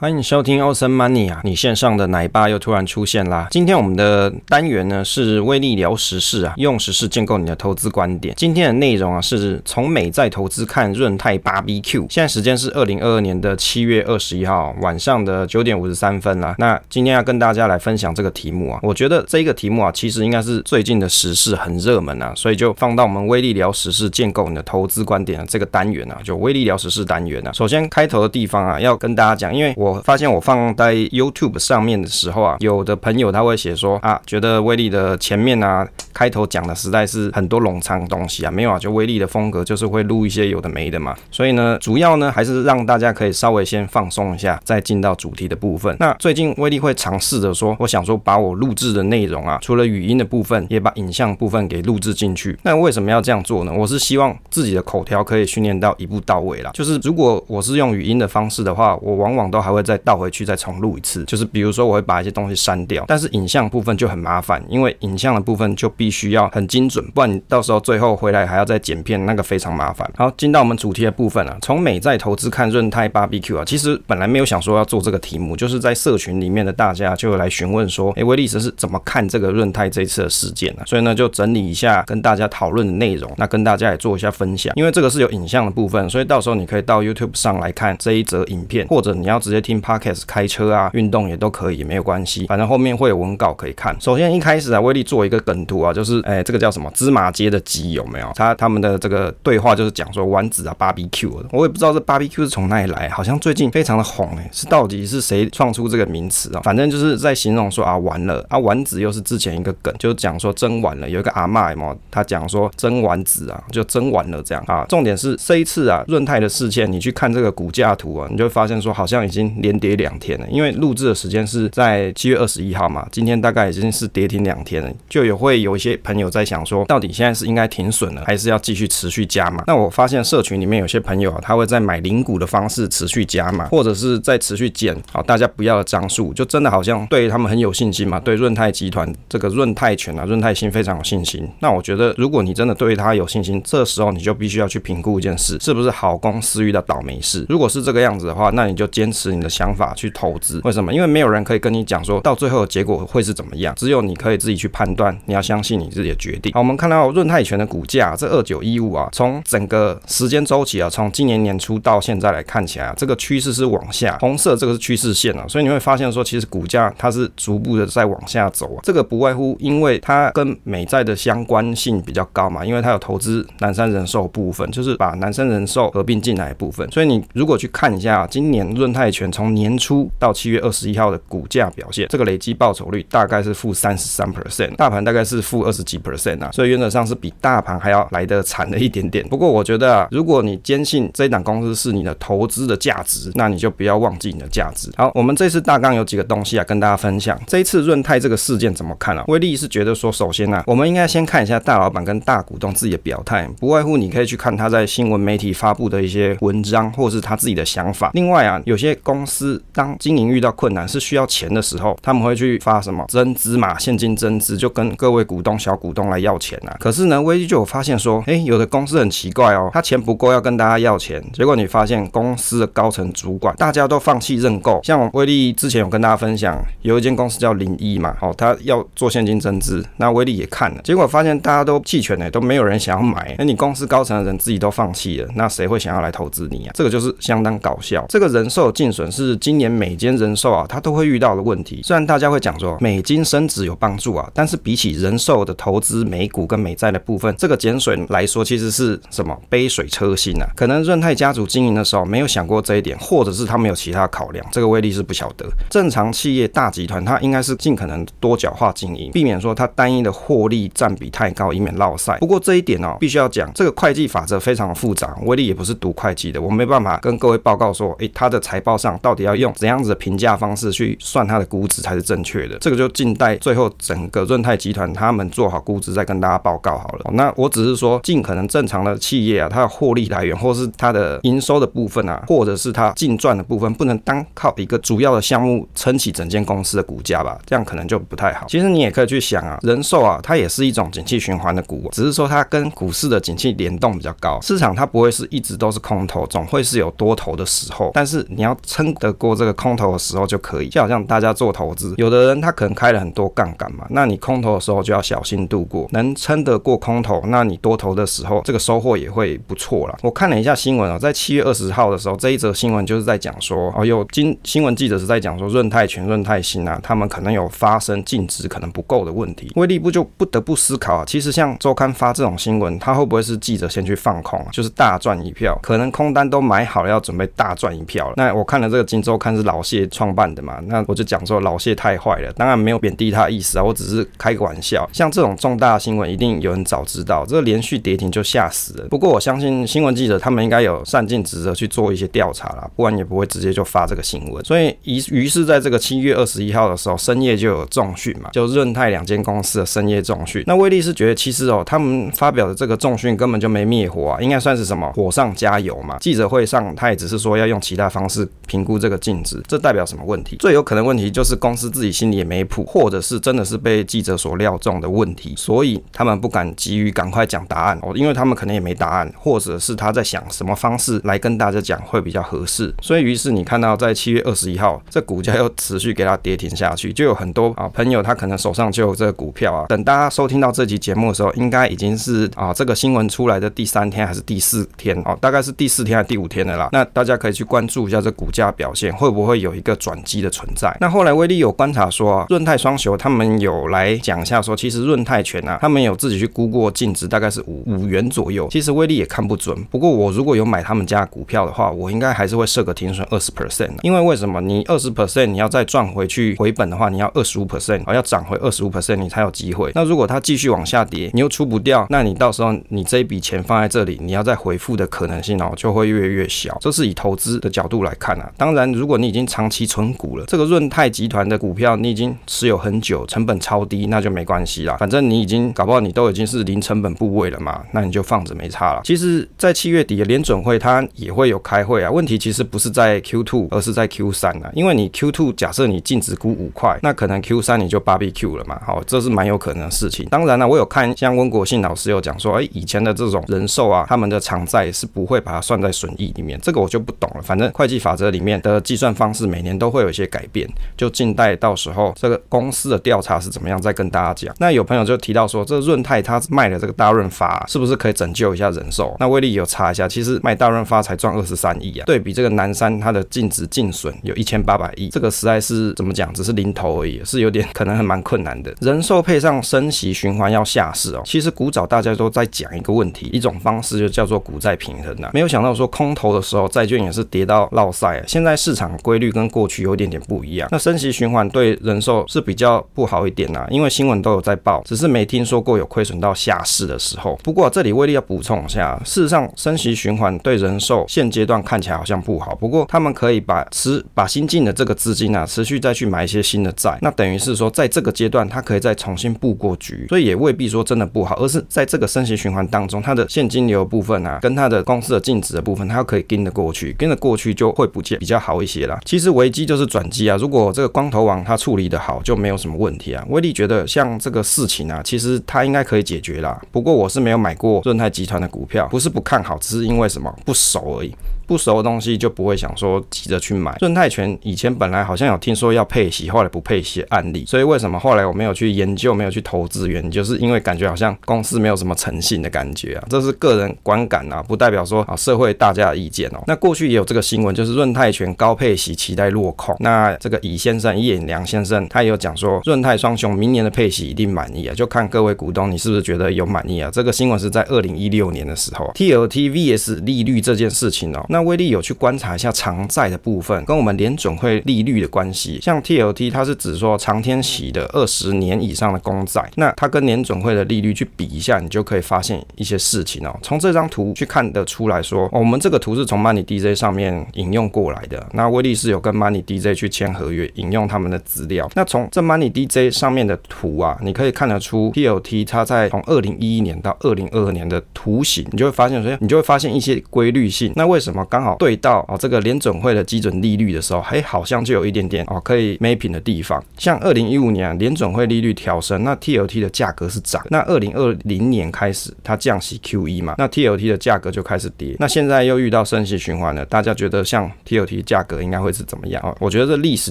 欢迎收听 Awesome Money 啊！你线上的奶爸又突然出现啦。今天我们的单元呢是威利聊时事啊，用时事建构你的投资观点。今天的内容啊是从美债投资看润泰 BBQ。现在时间是二零二二年的七月二十一号晚上的九点五十三分啦。那今天要跟大家来分享这个题目啊，我觉得这个题目啊其实应该是最近的时事很热门啊，所以就放到我们威利聊时事建构你的投资观点的这个单元啊，就威利聊时事单元啊。首先开头的地方啊要跟大家讲，因为我。我发现我放在 YouTube 上面的时候啊，有的朋友他会写说啊，觉得威利的前面啊开头讲的实在是很多冗长东西啊，没有啊，就威利的风格就是会录一些有的没的嘛，所以呢，主要呢还是让大家可以稍微先放松一下，再进到主题的部分。那最近威利会尝试着说，我想说把我录制的内容啊，除了语音的部分，也把影像部分给录制进去。那为什么要这样做呢？我是希望自己的口条可以训练到一步到位啦。就是如果我是用语音的方式的话，我往往都还会。会再倒回去再重录一次，就是比如说我会把一些东西删掉，但是影像部分就很麻烦，因为影像的部分就必须要很精准，不然你到时候最后回来还要再剪片，那个非常麻烦。好，进到我们主题的部分啊，从美债投资看润泰 BBQ 啊，其实本来没有想说要做这个题目，就是在社群里面的大家就来询问说，哎，威利斯是怎么看这个润泰这次的事件呢？所以呢，就整理一下跟大家讨论的内容，那跟大家也做一下分享，因为这个是有影像的部分，所以到时候你可以到 YouTube 上来看这一则影片，或者你要直接。听 Podcast 开车啊，运动也都可以，没有关系。反正后面会有文稿可以看。首先一开始啊，威力做一个梗图啊，就是哎、这个叫什么芝麻街的鸡有没有？他他们的这个对话就是讲说丸子啊，BBQ，我也不知道这 BBQ 是从哪里来，好像最近非常的红哎、是到底是谁创出这个名词啊？反正就是在形容说啊，完了啊，丸子又是之前一个梗，就是讲说蒸完了，有一个阿嬷嘛，他讲说蒸丸子啊，就蒸完了这样啊。重点是这一次啊，润泰的事件，你去看这个股价图啊，你就会发现说好像已经。连跌两天了，因为录制的时间是在七月二十一号嘛，今天大概已经是跌停两天了，就也会有一些朋友在想说，到底现在是应该停损了，还是要继续持续加码？那我发现社群里面有些朋友啊，他会在买零股的方式持续加码，或者是在持续减好大家不要的张数，就真的好像对他们很有信心嘛，对润泰集团这个润泰全啊、润泰新非常有信心。那我觉得，如果你真的对他有信心，这时候你就必须要去评估一件事，是不是好公司遇到倒霉事？如果是这个样子的话，那你就坚持你的。想法去投资，为什么？因为没有人可以跟你讲说到最后的结果会是怎么样，只有你可以自己去判断。你要相信你自己的决定。好，我们看到润泰全的股价，这二九一五啊，从整个时间周期啊，从今年年初到现在来看起来啊，这个趋势是往下，红色这个是趋势线啊，所以你会发现说，其实股价它是逐步的在往下走啊。这个不外乎因为它跟美债的相关性比较高嘛，因为它有投资南山人寿部分，就是把南山人寿合并进来的部分。所以你如果去看一下今年润泰从年初到七月二十一号的股价表现，这个累计报酬率大概是负三十三 percent，大盘大概是负二十几 percent 啊，所以原则上是比大盘还要来得惨了一点点。不过我觉得啊，如果你坚信这一档公司是你的投资的价值，那你就不要忘记你的价值。好，我们这次大纲有几个东西啊，跟大家分享。这一次润泰这个事件怎么看啊？威利是觉得说，首先啊，我们应该先看一下大老板跟大股东自己的表态，不外乎你可以去看他在新闻媒体发布的一些文章，或是他自己的想法。另外啊，有些公公司。当经营遇到困难是需要钱的时候，他们会去发什么增资嘛，现金增资，就跟各位股东、小股东来要钱啊。可是呢，威利就有发现说，哎，有的公司很奇怪哦，他钱不够要跟大家要钱，结果你发现公司的高层主管大家都放弃认购。像威利之前有跟大家分享，有一间公司叫零一嘛，哦，他要做现金增资，那威利也看了，结果发现大家都弃权呢，都没有人想要买。那你公司高层的人自己都放弃了，那谁会想要来投资你啊？这个就是相当搞笑。这个人寿净损是今年每间人寿啊，它都会遇到的问题。虽然大家会讲说美金升值有帮助啊，但是比起人寿的投资美股跟美债的部分，这个减损来说，其实是什么杯水车薪啊？可能润泰家族经营的时候没有想过这一点，或者是他们有其他考量，这个威力是不晓得。正常企业大集团，它应该是尽可能多角化经营，避免说它单一的获利占比太高，以免落赛。不过这一点哦，必须要讲，这个会计法则非常的复杂，威力也不是读会计的，我没办法跟各位报告说，诶，它的财报上到底要用怎样子。的评价方式去算它的估值才是正确的，这个就静待最后整个润泰集团他们做好估值再跟大家报告好了。那我只是说，尽可能正常的企业啊，它的获利来源或是它的营收的部分啊，或者是它净赚的部分，不能单靠一个主要的项目撑起整间公司的股价吧？这样可能就不太好。其实你也可以去想啊，人寿啊，它也是一种景气循环的股，只是说它跟股市的景气联动比较高，市场它不会是一直都是空头，总会是有多头的时候。但是你要撑得过这个空头的时候就可以。就好像大家做投资，有的人他可能开了很多杠杆嘛，那你空头的时候就要小心度过，能撑得过空头，那你多头的时候这个收获也会不错啦。我看了一下新闻哦，在七月二十号的时候，这一则新闻就是在讲说哦，有经新闻记者是在讲说润泰全、润泰新啊，他们可能有发生净值可能不够的问题。威力不就不得不思考啊，其实像周刊发这种新闻，他会不会是记者先去放空，就是大赚一票，可能空单都买好了，要准备大赚一票了。那我看了这个《今周刊》是老谢创办的嘛，那我就讲说老谢太坏了，当然没有贬低他的意思啊，我只是开个玩笑。像这种重大新闻，一定有人早知道，这个连续跌停就吓死了。不过我相信新闻记者他们应该有善尽职责去做一些调查啦，不然也不会直接就发这个新闻。所以于于是在这个七月二十一号的时候，深夜就有重讯嘛，就润泰两间公司的深夜重讯。那威力是觉得其实哦，他们发表的这个重讯根本就没灭火啊，应该算是什么火上加油嘛。记者会上他也只是说要用其他方式评估这个净值，这代表什么问题？最有可能问题就是公司自己心里也没谱，或者是真的是被记者所料中的问题，所以他们不敢急于赶快讲答案哦，因为他们可能也没答案，或者是他在想什么方式来跟大家讲会比较合适。所以于是你看到在七月二十一号，这股价又持续给它跌停下去，就有很多啊朋友他可能手上就有这个股票啊。等大家收听到这期节目的时候，应该已经是啊这个新闻出来的第三天还是第四天哦，大概是第四天还是第五天的啦。那大家可以去关注一下这股价表现，会不会有一个转机的存在？那后来威力有观察说啊，润泰双雄他们有来讲一下说，其实润泰全啊，他们有自己去估过净值，大概是五五元左右。其实威力也看不准，不过我如果有买他们家股票的话，我应该还是会设个停损二十 percent，因为为什么？你二十 percent 你要再赚回去回本的话，你要二十五 percent，要涨回二十五 percent 你才有机会。那如果它继续往下跌，你又出不掉，那你到时候你这一笔钱放在这里，你要再回复的可能性哦就会越来越小。这是以投资的角度来看啊。当然，如果你已经长期存股了，这个润泰集团的股票你已经持有很久，成本超低，那就没关系啦。反正你已经搞不好你都已经是零成本部位了嘛，那你就放着没差了。其实，在七月底的联准会它也会有开会啊。问题其实不是在 Q2，而是在 Q3 啊。因为你 Q2 假设你净值估五块，那可能 Q3 你就 b 比 Q 了嘛。好，这是蛮有可能的事情。当然了，我有看像温国信老师有讲说，哎，以前的这种人寿啊，他们的偿债是不会把它算在损益里面，这个我就不懂了。反正会计法则里面的计算方式每年都会有一些改变，就静待到时候这个公司的调查是怎么样再跟大家讲。那有朋友就提到说，这润泰他卖的这个大润发是不是可以拯救一下人寿？那威力有查一下，其实卖大润发才赚二十三亿啊，对比这个南山它的净值净损有一千八百亿，这个实在是怎么讲，只是零头而已，是有点可能还蛮困难的。人寿配上升息循环要下市哦，其实古早大家都在讲一个问题，一种方式就叫做股债平衡啊。没有想到说空头的时候债券也是跌到落赛，现在市场规律跟过去有一点点不一样。那升息循环对人寿是比较不好一点啊，因为新闻都有在报，只是没听说过有亏损到下市的时候。不过这里威力要补充一下，事实上升息循环对人寿现阶段看起来好像不好，不过他们可以把持把新进的这个资金啊，持续再去买一些新的债，那等于是说在这个阶段，它可以再重新布过局，所以也未必说真的不好，而是在这个升息循环当中，它的现金流部分啊，跟它的公司的净值的部分，它可以跟得过去，跟得过去就会不见比比较好一些啦。其实危机就是转机啊，如果这个光头王他处理的好，就没有什么问题啊。威力觉得像这个事情啊，其实他应该可以解决啦。不过我是没有买过润泰集团的股票，不是不看好，只是因为什么不熟而已。不熟的东西就不会想说急着去买。润泰全以前本来好像有听说要配息，后来不配息案例，所以为什么后来我没有去研究，没有去投资？原因就是因为感觉好像公司没有什么诚信的感觉啊，这是个人观感啊，不代表说啊社会大家的意见哦。那过去也有这个新闻，就是润泰全高配息期待落空。那这个乙先生、叶良先生他也有讲说，润泰双雄明年的配息一定满意啊，就看各位股东你是不是觉得有满意啊？这个新闻是在二零一六年的时候，TLT vs 利率这件事情哦。那那威力有去观察一下长债的部分，跟我们联准会利率的关系。像 TLT，它是指说长天期的二十年以上的公债，那它跟联准会的利率去比一下，你就可以发现一些事情哦。从这张图去看得出来说，我们这个图是从 Money DJ 上面引用过来的。那威力是有跟 Money DJ 去签合约，引用他们的资料。那从这 Money DJ 上面的图啊，你可以看得出 TLT 它在从二零一一年到二零二二年的图形，你就会发现说，你就会发现一些规律性。那为什么？刚好对到哦这个联准会的基准利率的时候，哎，好像就有一点点哦可以 mapping 的地方。像二零一五年联准会利率调升，那 TLT 的价格是涨。那二零二零年开始它降息 QE 嘛，那 TLT 的价格就开始跌。那现在又遇到升息循环了，大家觉得像 TLT 价格应该会是怎么样哦？我觉得这历史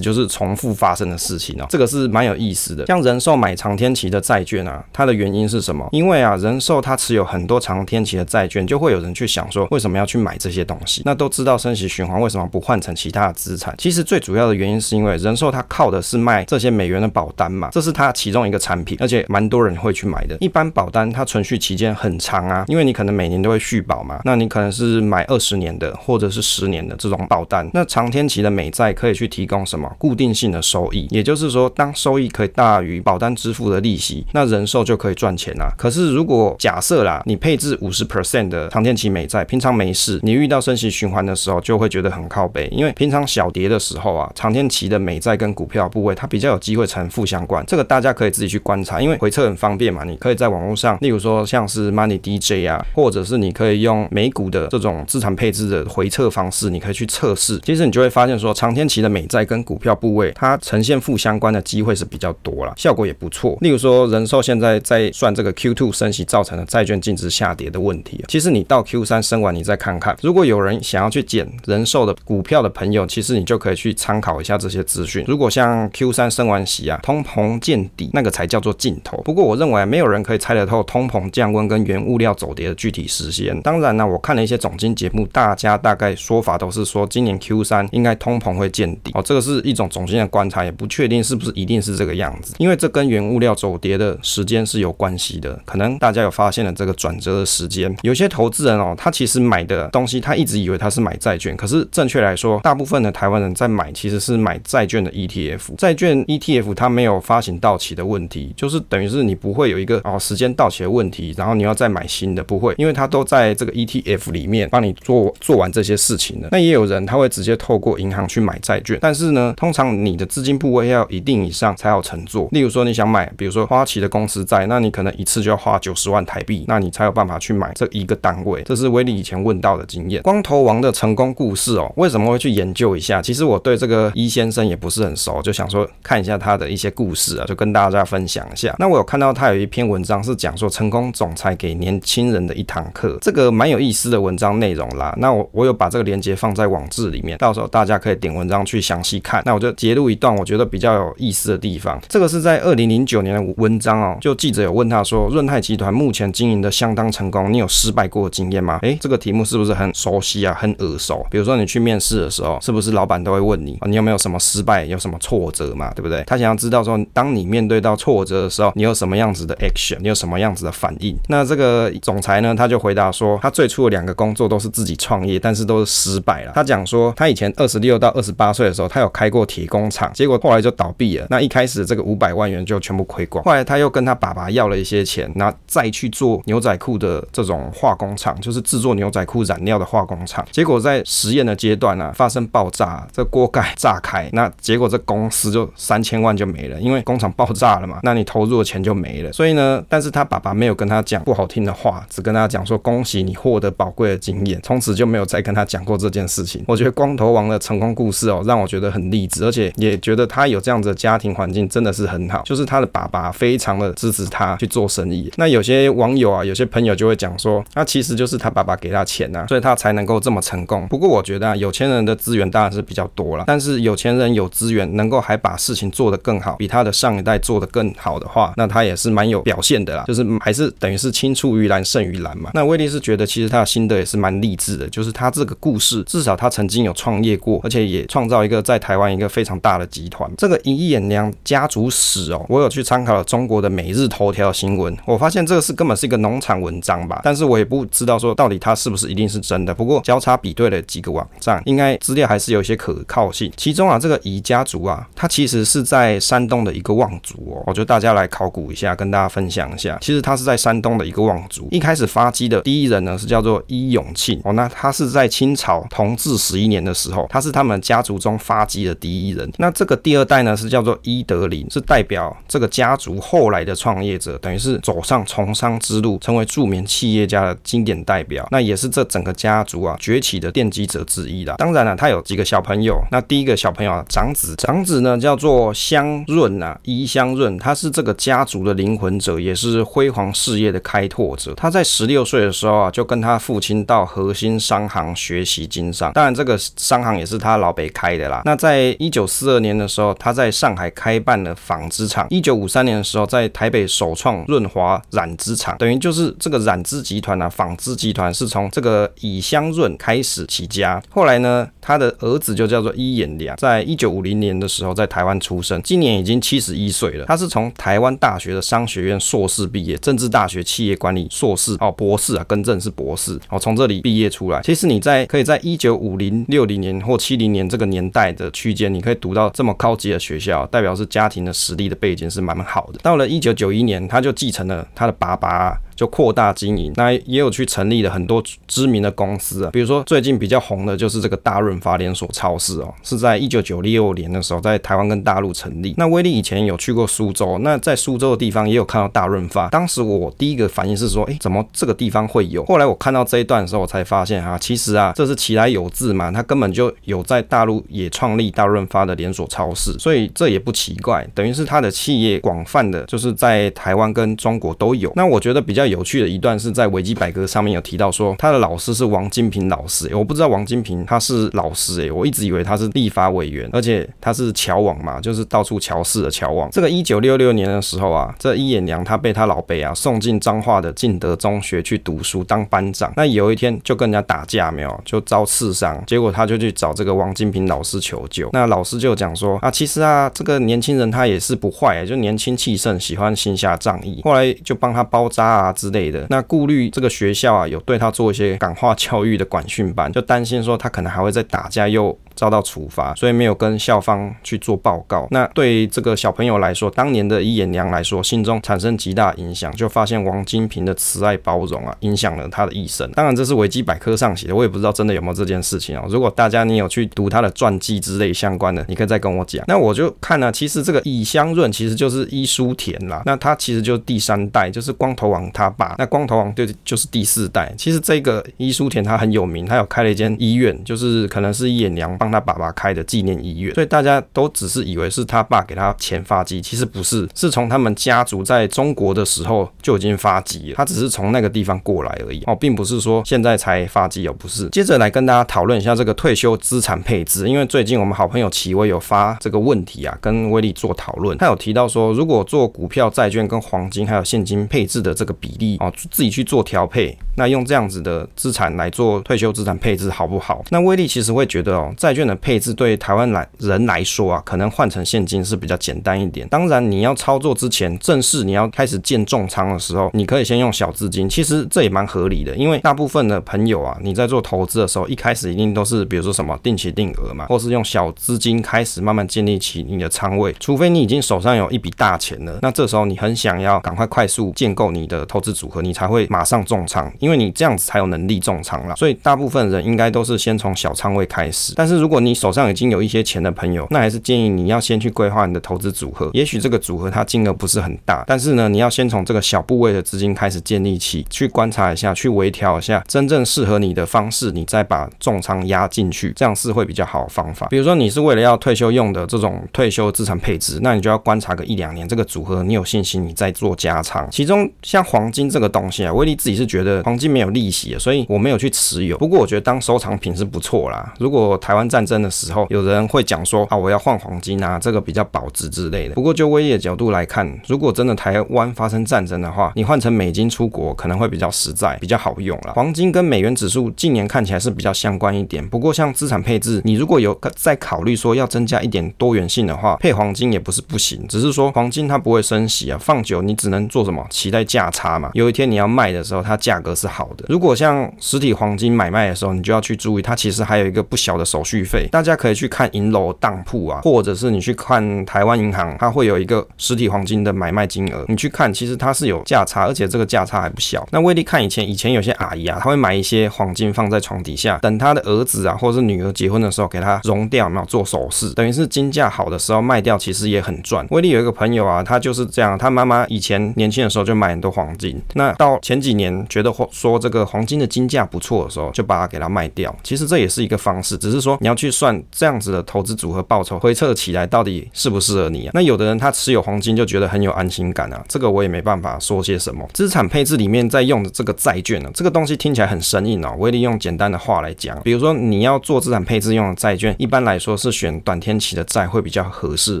就是重复发生的事情哦，这个是蛮有意思的。像人寿买长天期的债券啊，它的原因是什么？因为啊，人寿它持有很多长天期的债券，就会有人去想说，为什么要去买这些东西？那都知道升息循环，为什么不换成其他的资产？其实最主要的原因是因为人寿它靠的是卖这些美元的保单嘛，这是它其中一个产品，而且蛮多人会去买的。一般保单它存续期间很长啊，因为你可能每年都会续保嘛，那你可能是买二十年的或者是十年的这种保单。那长天期的美债可以去提供什么固定性的收益？也就是说，当收益可以大于保单支付的利息，那人寿就可以赚钱啊。可是如果假设啦，你配置五十 percent 的长天期美债，平常没事，你遇到升息 循环的时候，就会觉得很靠背，因为平常小跌的时候啊，长天期的美债跟股票部位它比较有机会呈负相关。这个大家可以自己去观察，因为回测很方便嘛，你可以在网络上，例如说像是 Money DJ 啊，或者是你可以用美股的这种资产配置的回测方式，你可以去测试。其实你就会发现说，长天期的美债跟股票部位它呈现负相关的机会是比较多了，效果也不错。例如说，人寿现在在算这个 Q2 升息造成的债券净值下跌的问题，其实你到 Q3 升完，你再看看，如果有人想要去捡人寿的股票的朋友，其实你就可以去参考一下这些资讯。如果像 Q3 升完息啊，通膨见底，那个才叫做尽头。不过我认为没有人可以猜得透通膨降温跟原物料走跌的具体时间。当然呢，我看了一些总经节目，大家大概说法都是说今年 Q3 应该通膨会见底哦，这个是一种总经的观察，也不确定是不是一定是这个样子，因为这跟原物料走跌的时间是有关系的。可能大家有发现了这个转折的时间，有些投资人哦，他其实买的东西，他一直以以为他是买债券，可是正确来说，大部分的台湾人在买其实是买债券的 ETF，债券 ETF 它没有发行到期的问题，就是等于是你不会有一个哦时间到期的问题，然后你要再买新的，不会，因为它都在这个 ETF 里面帮你做做完这些事情了。那也有人他会直接透过银行去买债券，但是呢，通常你的资金部位要一定以上才好乘坐。例如说你想买，比如说花旗的公司债，那你可能一次就要花九十万台币，那你才有办法去买这一个单位。这是威利以前问到的经验。光王的成功故事哦，为什么会去研究一下？其实我对这个伊先生也不是很熟，就想说看一下他的一些故事啊，就跟大家分享一下。那我有看到他有一篇文章是讲说成功总裁给年轻人的一堂课，这个蛮有意思的文章内容啦。那我我有把这个链接放在网志里面，到时候大家可以点文章去详细看。那我就截录一段我觉得比较有意思的地方。这个是在二零零九年的文章哦，就记者有问他说，润泰集团目前经营的相当成功，你有失败过的经验吗？诶，这个题目是不是很熟悉啊，很耳熟？比如说你去面试的时候，是不是老板都会问你，你有没有什么失败，有什么挫折嘛，对不对？他想要知道说，当你面对到挫折的时候，你有什么样子的 action，你有什么样子的反应？那这个总裁呢，他就回答说，他最初的两个工作都是自己创业，但是都是失败了。他讲说，他以前二十六到二十八岁的时候，他有开过铁工厂，结果后来就倒闭了。那一开始这个五百万元就全部亏光，后来他又跟他爸爸要了一些钱，那再去做牛仔裤的这种化工厂，就是制作牛仔裤染料的化工厂。结果在实验的阶段啊，发生爆炸，这锅盖炸开，那结果这公司就三千万就没了，因为工厂爆炸了嘛，那你投入的钱就没了。所以呢，但是他爸爸没有跟他讲不好听的话，只跟他讲说恭喜你获得宝贵的经验，从此就没有再跟他讲过这件事情。我觉得光头王的成功故事哦，让我觉得很励志，而且也觉得他有这样子的家庭环境真的是很好，就是他的爸爸非常的支持他去做生意。那有些网友啊，有些朋友就会讲说，那其实就是他爸爸给他钱呐，所以他才能够这么成功。不过我觉得啊，有钱人的资源当然是比较多了，但是有钱人有资源，能够还把事情做得更好，比他的上一代做得更好的话，那他也是蛮有表现的啦，就是还是等于是青出于蓝胜于蓝嘛。那威利是觉得其实他的心得也是蛮励志的，就是他这个故事，至少他曾经有创业过，而且也创造一个在台湾一个非常大的集团。这个尹衍梁家族史哦，我有去参考了中国的每日头条新闻，我发现这个是根本是一个农场文章吧，但是我也不知道说到底它是不是一定是真的。不过交叉比对了几个网站，应该资料还是有一些可靠性。其中啊，这个尹家族啊，他其实是在山东的一个望族哦，我觉得大家来考古一下，跟大家分享一下。其实他是在山东的一个望族，一开始发迹的第一人呢是叫做伊永庆哦，那他是在清朝同治十一年的时候，他是他们家族中发迹的第一人。那这个第二代呢是叫做伊德林，是代表这个家族后来的创业者，等于是走上从商之路，成为著名企业家的经典代表。那也是这整个家族啊崛起的奠基者之一啦。当然了，他有几个小朋友。那第一个小朋友啊，长子，长子呢叫做香润啊，宜香润，他是这个家族的灵魂者，也是辉煌事业的开拓者。他在十六岁的时候啊，就跟他父亲到核心商行学习经商。当然，这个商行也是他老北开的啦。那在一九四二年的时候，他在上海开办了纺织厂。一九五三年的时候，在台北首创润华染织厂，等于就是这个染织集团啊，纺织集团是从这个宜香润开始起家。后来呢，他的儿子就叫做伊眼良，在一九五零年的时候在台湾出生，今年已经七十一岁了。他是从台湾大学的商学院硕士毕业，政治大学企业管理硕士哦，博士啊，更正是博士哦，从这里毕业出来。其实你在可以在一九五零六零年或七零年这个年代的区间，你可以读到这么高级的学校，代表是家庭的实力的背景是蛮好的。到了一九九一年，他就继承了他的爸爸。就扩大经营，那也有去成立了很多知名的公司啊，比如说最近比较红的就是这个大润发连锁超市哦，是在一九九六年的时候在台湾跟大陆成立。那威力以前有去过苏州，那在苏州的地方也有看到大润发。当时我第一个反应是说，哎，怎么这个地方会有？后来我看到这一段的时候，我才发现哈，其实啊，这是其来有自嘛，他根本就有在大陆也创立大润发的连锁超市，所以这也不奇怪，等于是他的企业广泛的就是在台湾跟中国都有。那我觉得比较有趣的一段是在维基百科上面有提到说，他的老师是王金平老师，欸，我不知道王金平他是老师诶，我一直以为他是立法委员，而且他是侨王嘛，就是到处乔事的侨王。这个一九六六年的时候啊，这一眼娘他被他老辈啊送进彰化的敬德中学去读书当班长，那有一天就跟人家打架没有，就遭刺伤，结果他就去找这个王金平老师求救，那老师就讲说啊，其实啊这个年轻人他也是不坏，就年轻气盛，喜欢行侠仗义，后来就帮他包扎啊之类的。那顾虑这个学校啊，有对他做一些感化教育的管训班，就担心说他可能还会再打架又。遭到处罚，所以没有跟校方去做报告。那对这个小朋友来说，当年的伊眼良来说，心中产生极大影响，就发现王金平的慈爱包容啊，影响了他的一生。当然，这是维基百科上写的，我也不知道真的有没有这件事情哦。如果大家你有去读他的传记之类相关的，你可以再跟我讲。那我就看呢、啊，其实这个宜香润其实就是伊书田啦，那他其实就是第三代，就是光头王他爸。那光头王对，就是第四代。其实这个伊书田他很有名，他有开了一间医院，就是可能是伊良帮。他爸爸开的纪念医院，所以大家都只是以为是他爸给他钱发迹，其实不是，是从他们家族在中国的时候就已经发迹了，他只是从那个地方过来而已哦，并不是说现在才发迹哦，不是。接着来跟大家讨论一下这个退休资产配置，因为最近我们好朋友齐威有发这个问题啊，跟威力做讨论，他有提到说，如果做股票、债券跟黄金还有现金配置的这个比比例哦，自己去做调配，那用这样子的资产来做退休资产配置好不好？那威力其实会觉得哦，债券的配置对台湾来人来说啊，可能换成现金是比较简单一点。当然，你要操作之前，正式你要开始建重仓的时候，你可以先用小资金。其实这也蛮合理的，因为大部分的朋友啊，你在做投资的时候，一开始一定都是比如说什么定期定额嘛，或是用小资金开始慢慢建立起你的仓位。除非你已经手上有一笔大钱了，那这时候你很想要赶快快速建构你的投资组合，你才会马上重仓，因因为你这样子才有能力重仓了。所以大部分人应该都是先从小仓位开始。但是如果你手上已经有一些钱的朋友，那还是建议你要先去规划你的投资组合。也许这个组合它金额不是很大，但是呢，你要先从这个小部位的资金开始建立起，去观察一下，去微调一下真正适合你的方式，你再把重仓压进去，这样是会比较好的方法。比如说你是为了要退休用的这种退休资产配置，那你就要观察个一两年，这个组合你有信心，你再做加仓。其中像黄金这个东西啊，威力自己是觉得黄金没有利息，所以我没有去持有。不过我觉得当收藏品是不错啦。如果台湾战争的时候，有人会讲说啊，我要换黄金啊，这个比较保值之类的。不过就威力的角度来看，如果真的台湾发生战争的话，你换成美金出国可能会比较实在，比较好用了。黄金跟美元指数近年看起来是比较相关一点。不过像资产配置，你如果有在考虑说要增加一点多元性的话，配黄金也不是不行。只是说黄金它不会升息啊，放久你只能做什么？期待价差嘛。有一天你要卖的时候，它价格是好的。如果像实体黄金买卖的时候，你就要去注意，它其实还有一个不小的手续费。大家可以去看银楼当铺啊，或者是你去看台湾银行，它会有一个实体黄金的买卖金额，你去看，其实它是有价差，而且这个价差还不小。那威力看以前，以前有些阿姨啊，她会买一些黄金放在床底下，等她的儿子啊，或者是女儿结婚的时候给她熔掉，然后做首饰，等于是金价好的时候卖掉，其实也很赚。威力有一个朋友啊，他就是这样，他妈妈以前年轻的时候就买很多黄金，那到前几年觉得黄说这个黄金的金价不错的时候，就把它给它卖掉。其实这也是一个方式，只是说你要去算这样子的投资组合报酬回测起来到底适不适合你啊。那有的人他持有黄金就觉得很有安心感啊，这个我也没办法说些什么。资产配置里面在用的这个债券呢，这个东西听起来很生硬哦。威利用简单的话来讲，比如说你要做资产配置用的债券，一般来说是选短天期的债会比较合适，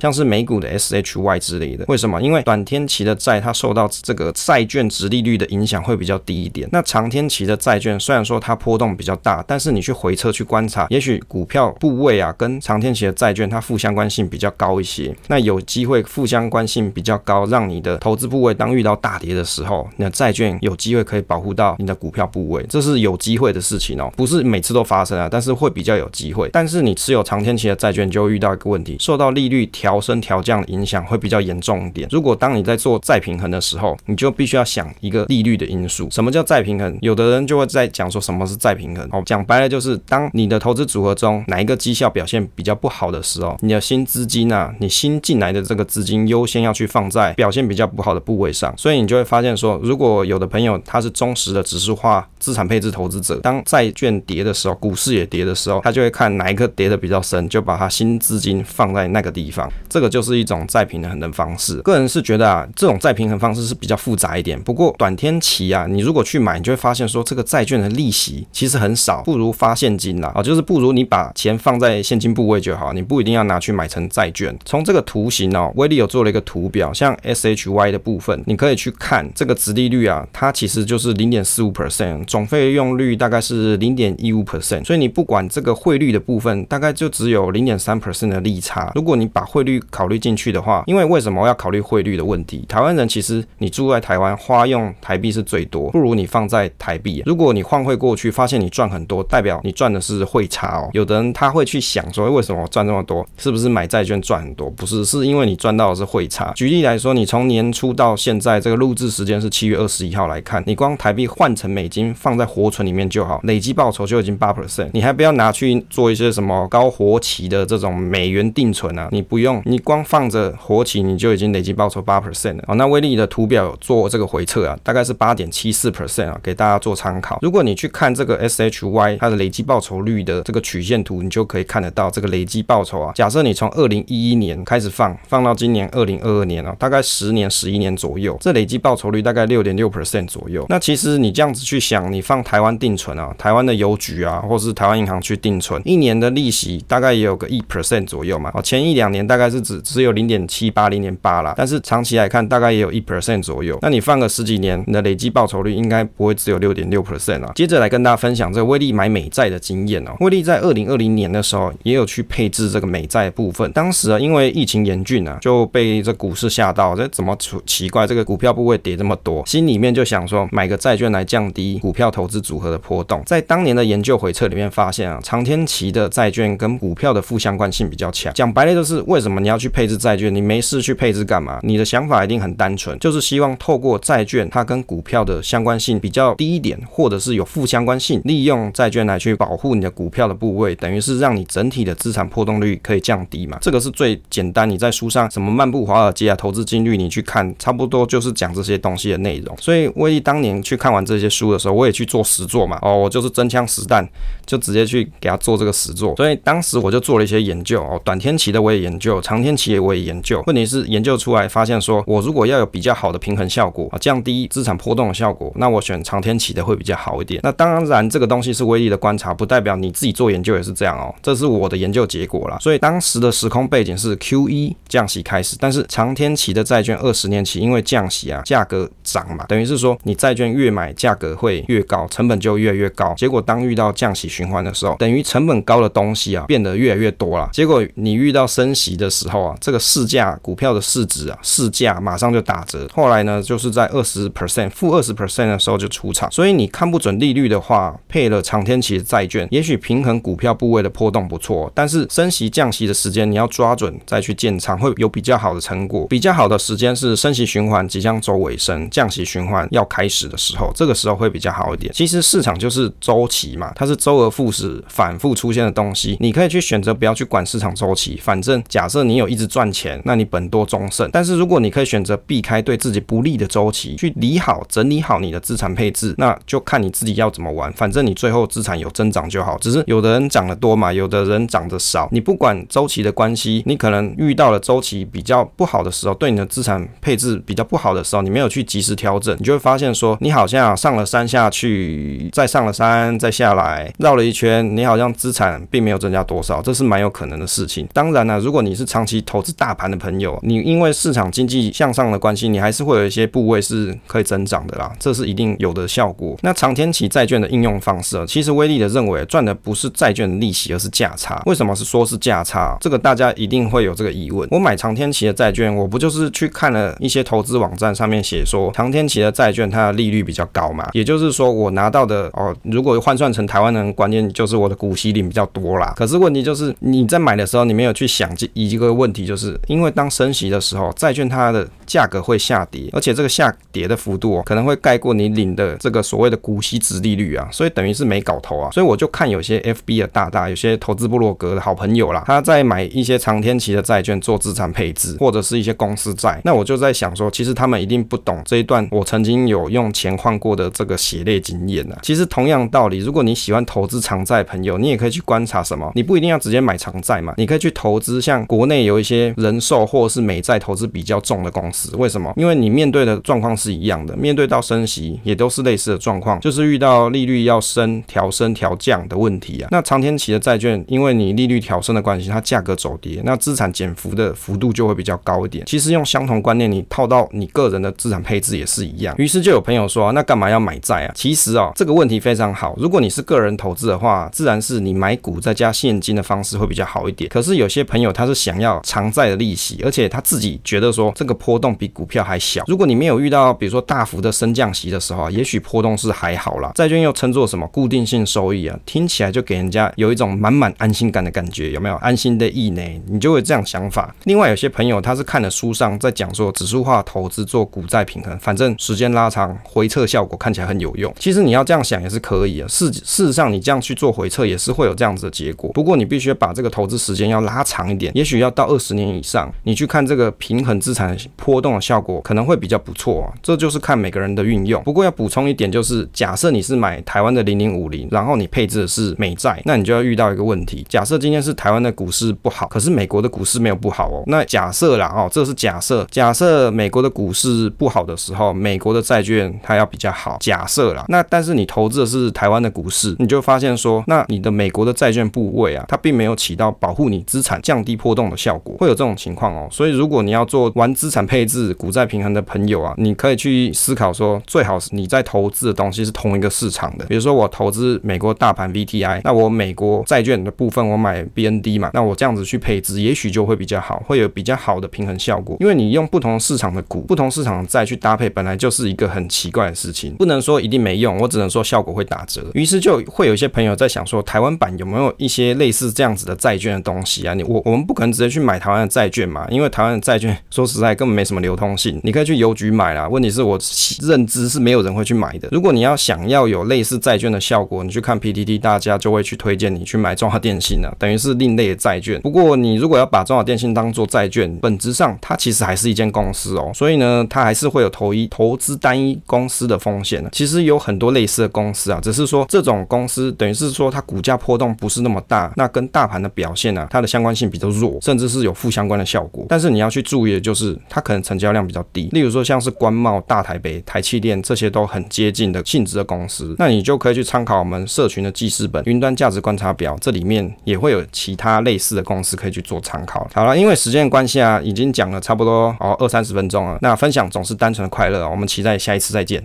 像是美股的 SHY 之类的。为什么？因为短天期的债它受到这个债券殖利率的影响会比较低一点。那长天期的债券虽然说它波动比较大，但是你去回测去观察，也许股票部位啊跟长天期的债券它负相关性比较高一些。那有机会负相关性比较高，让你的投资部位当遇到大跌的时候，你的债券有机会可以保护到你的股票部位，这是有机会的事情哦，不是每次都发生啊，但是会比较有机会。但是你持有长天期的债券就会遇到一个问题，受到利率调升调降的影响会比较严重一点。如果当你在做再平衡的时候，你就必须要想一个利率的因素。什么叫债平衡？有的人就会在讲说什么是再平衡。哦，讲白了就是当你的投资组合中哪一个绩效表现比较不好的时候，你的新资金啊，你新进来的这个资金优先要去放在表现比较不好的部位上。所以你就会发现说，如果有的朋友他是忠实的指数化资产配置投资者，当债券跌的时候，股市也跌的时候，他就会看哪一个跌的比较深，就把他新资金放在那个地方。这个就是一种再平衡的方式。个人是觉得啊，这种再平衡方式是比较复杂一点。不过短天期啊，你如果去买，你就会发现说，这个债券的利息其实很少，不如发现金啦啊，就是不如你把钱放在现金部位就好，你不一定要拿去买成债券。从这个图形哦，威利有做了一个图表，像 SHY 的部分，你可以去看这个殖利率啊，它其实就是零点四五 percent，总费用率大概是零点一五 percent，所以你不管这个汇率的部分，大概就只有零点三 percent 的利差。如果你把汇率考虑进去的话，因为为什么要考虑汇率的问题？台湾人其实你住在台湾，花用台币是最多，不如你放在台币。如果你换汇过去，发现你赚很多，代表你赚的是汇差哦。有的人他会去想说，为什么我赚这么多？是不是买债券赚很多？不是，是因为你赚到的是汇差。举例来说，你从年初到现在，这个录制时间是七月二十一号来看，你光台币换成美金放在活存里面就好，累计报酬就已经八 percent。你还不要拿去做一些什么高活期的这种美元定存啊，你不用，你光放着活期你就已经累计报酬八 percent 了。好，那威利的图表有做这个回测啊，大概是八点七四 percent 啊，给大家做参考。如果你去看这个 SHY 它的累计报酬率的这个曲线图，你就可以看得到这个累计报酬啊。假设你从二零一一年开始放，放到今年二零二二年啊，大概十年十一年左右，这累计报酬率大概六点六 percent 左右。那其实你这样子去想，你放台湾定存啊，台湾的邮局啊，或是台湾银行去定存，一年的利息大概也有个一 percent 左右嘛。哦，前一两年大概是只只有零点七八、零点八啦，但是长期来看大概也有一 percent 左右。那你放个十几年，你的累计报酬率应该不会只有六点六 percent 啊。接着来跟大家分享这个威利买美债的经验哦。威利在二零二零年的时候也有去配置这个美债部分，当时啊因为疫情严峻啊，就被这股市吓到，这怎么出奇怪？这个股票部位跌这么多，心里面就想说买个债券来降低股票投资组合的波动。在当年的研究回测里面发现啊，长天期的债券跟股票的负相关性比较强。讲白了就是为什么你要去配置债券？你没事去配置干嘛？你的想法一定很单纯，就是希望透过债券它跟股票的相关性比较低一点，或者是有负相关性，利用债券来去保护你的股票的部位，等于是让你整体的资产波动率可以降低嘛。这个是最简单，你在书上什么漫步华尔街啊、投资金率，你去看，差不多就是讲这些东西的内容。所以威利当年去看完这些书的时候，我也去做实作嘛。哦，我就是真枪实弹，就直接去给他做这个实作。所以当时我就做了一些研究哦，短天期的我也研究，长天期的我也研究。问题是研究出来发现说，我如果要有比较好的平衡效果啊，降低资产波动的效果，那我选长天期的会比较好一点。那当然这个东西是威利的观察，不代表你自己做研究也是这样哦。这是我的研究结果啦。所以当时的时空背景是 QE 降息开始，但是长天期的债券二十年期因为降息啊，价格涨嘛，等于是说你债券越买价格会越高，成本就越来越高。结果当遇到降息循环的时候，等于成本高的东西啊变得越来越多了。结果你遇到升息的时候啊，这个市价股票的市值啊市价马上就打折。后来呢，就是在二十 percent 负二十 percent 的时候就出场。所以你看不准利率的话，配了长天期的债券，也许平衡股票部位的波动不错，但是升息降息的时间你要抓准再去建仓，会有比较好的成果。比较好的时间是升息循环即将走尾声，降息循环要开始的时候，这个时候会比较好一点。其实市场就是周期嘛，它是周而复始、反复出现的东西。你可以去选择不要去管市场周期，反正假设你有一直赚钱，那你本多终胜。但是如果你可以选择避开对自己不利的周期，去理好、整理好你的资产配置，那就看你自己要怎么玩，反正你最后资产有增长就好。只是有的人涨得多嘛，有的人涨得少，你不管周期的关系，你可能遇到了周期比较不好的时候，对你的资产配置比较不好的时候，你没有去及时调整，你就会发现说，你好像上了山下去，再上了山再下来，绕了一圈，你好像资产并没有增加多少，这是蛮有可能的事情。当然了，如果你是长期投资大盘的朋友，你因为市场经济向上的关系，你还是会有一些部位是可以增长的啦，这是一定有有的效果。那长天期债券的应用方式，其实威力的认为赚的不是债券的利息，而是价差。为什么是说是价差？这个大家一定会有这个疑问。我买长天期的债券，我不就是去看了一些投资网站上面写说，长天期的债券它的利率比较高嘛？也就是说，我拿到的哦，如果换算成台湾人观念，就是我的股息领比较多啦。可是问题就是你在买的时候，你没有去想这一个问题，就是因为当升息的时候，债券它的价格会下跌，而且这个下跌的幅度哦，可能会盖过你领的这个所谓的股息值利率啊，所以等于是没搞头啊。所以我就看有些 FB 的大大，有些投资部落格的好朋友啦，他在买一些长天期的债券做资产配置，或者是一些公司债。那我就在想说，其实他们一定不懂这一段我曾经有用钱换过的这个血泪经验啊。其实同样道理，如果你喜欢投资长债朋友，你也可以去观察什么，你不一定要直接买长债嘛，你可以去投资像国内有一些人寿或者是美债投资比较重的公司。为什么？因为你面对的状况是一样的，面对到升息也都都是类似的状况，就是遇到利率要升、调升、调降的问题啊。那长天期的债券，因为你利率调升的关系，它价格走跌，那资产减幅的幅度就会比较高一点。其实用相同观念，你套到你个人的资产配置也是一样。于是就有朋友说，那干嘛要买债啊？其实啊，这个问题非常好。如果你是个人投资的话，自然是你买股再加现金的方式会比较好一点。可是有些朋友他是想要长债的利息，而且他自己觉得说这个波动比股票还小。如果你没有遇到比如说大幅的升降息的时候啊，也许波动是还好啦。债券又称作什么固定性收益啊？听起来就给人家有一种满满安心感的感觉，有没有？安心的意呢？你就会这样想法。另外有些朋友他是看了书上在讲说指数化投资做股债平衡，反正时间拉长回撤效果看起来很有用。其实你要这样想也是可以啊。事事实上你这样去做回撤也是会有这样子的结果。不过你必须把这个投资时间要拉长一点，也许要到二十年以上，你去看这个平衡资产波动的效果可能会比较不错啊。这就是看每个人的运用。不过要补补充一点，就是假设你是买台湾的零零五零，然后你配置的是美债，那你就要遇到一个问题。假设今天是台湾的股市不好，可是美国的股市没有不好哦。那假设啦哦，这是假设，假设美国的股市不好的时候，美国的债券它要比较好。假设啦，那但是你投资的是台湾的股市，你就发现说，那你的美国的债券部位啊，它并没有起到保护你资产降低波动的效果，会有这种情况哦。所以如果你要做玩资产配置、股债平衡的朋友啊，你可以去思考说，最好是你在在投资的东西是同一个市场的。比如说我投资美国大盘 VTI，那我美国债券的部分我买 BND 嘛，那我这样子去配置，也许就会比较好，会有比较好的平衡效果。因为你用不同市场的股、不同市场的债去搭配，本来就是一个很奇怪的事情，不能说一定没用，我只能说效果会打折。于是就会有一些朋友在想说，台湾版有没有一些类似这样子的债券的东西啊？你我我们不可能直接去买台湾的债券嘛，因为台湾的债券说实在根本没什么流通性，你可以去邮局买啦。问题是我认知是没有人会去买的。如果你要想要有类似债券的效果，你去看 PTT，大家就会去推荐你去买中华电信了，等于是另类的债券。不过你如果要把中华电信当做债券，本质上它其实还是一间公司哦，所以呢，它还是会有投一投资单一公司的风险。其实有很多类似的公司啊，只是说这种公司等于是说它股价波动不是那么大，那跟大盘的表现啊，它的相关性比较弱，甚至是有负相关的效果。但是你要去注意的就是，它可能成交量比较低。例如说像是关贸、大台北、台气电这些都很接近的性质的公司，那你就可以去参考我们社群的记事本《云端价值观察表》，这里面也会有其他类似的公司可以去做参考。好了，因为时间关系啊，已经讲了差不多哦二三十分钟了。那分享总是单纯的快乐，我们期待下一次再见。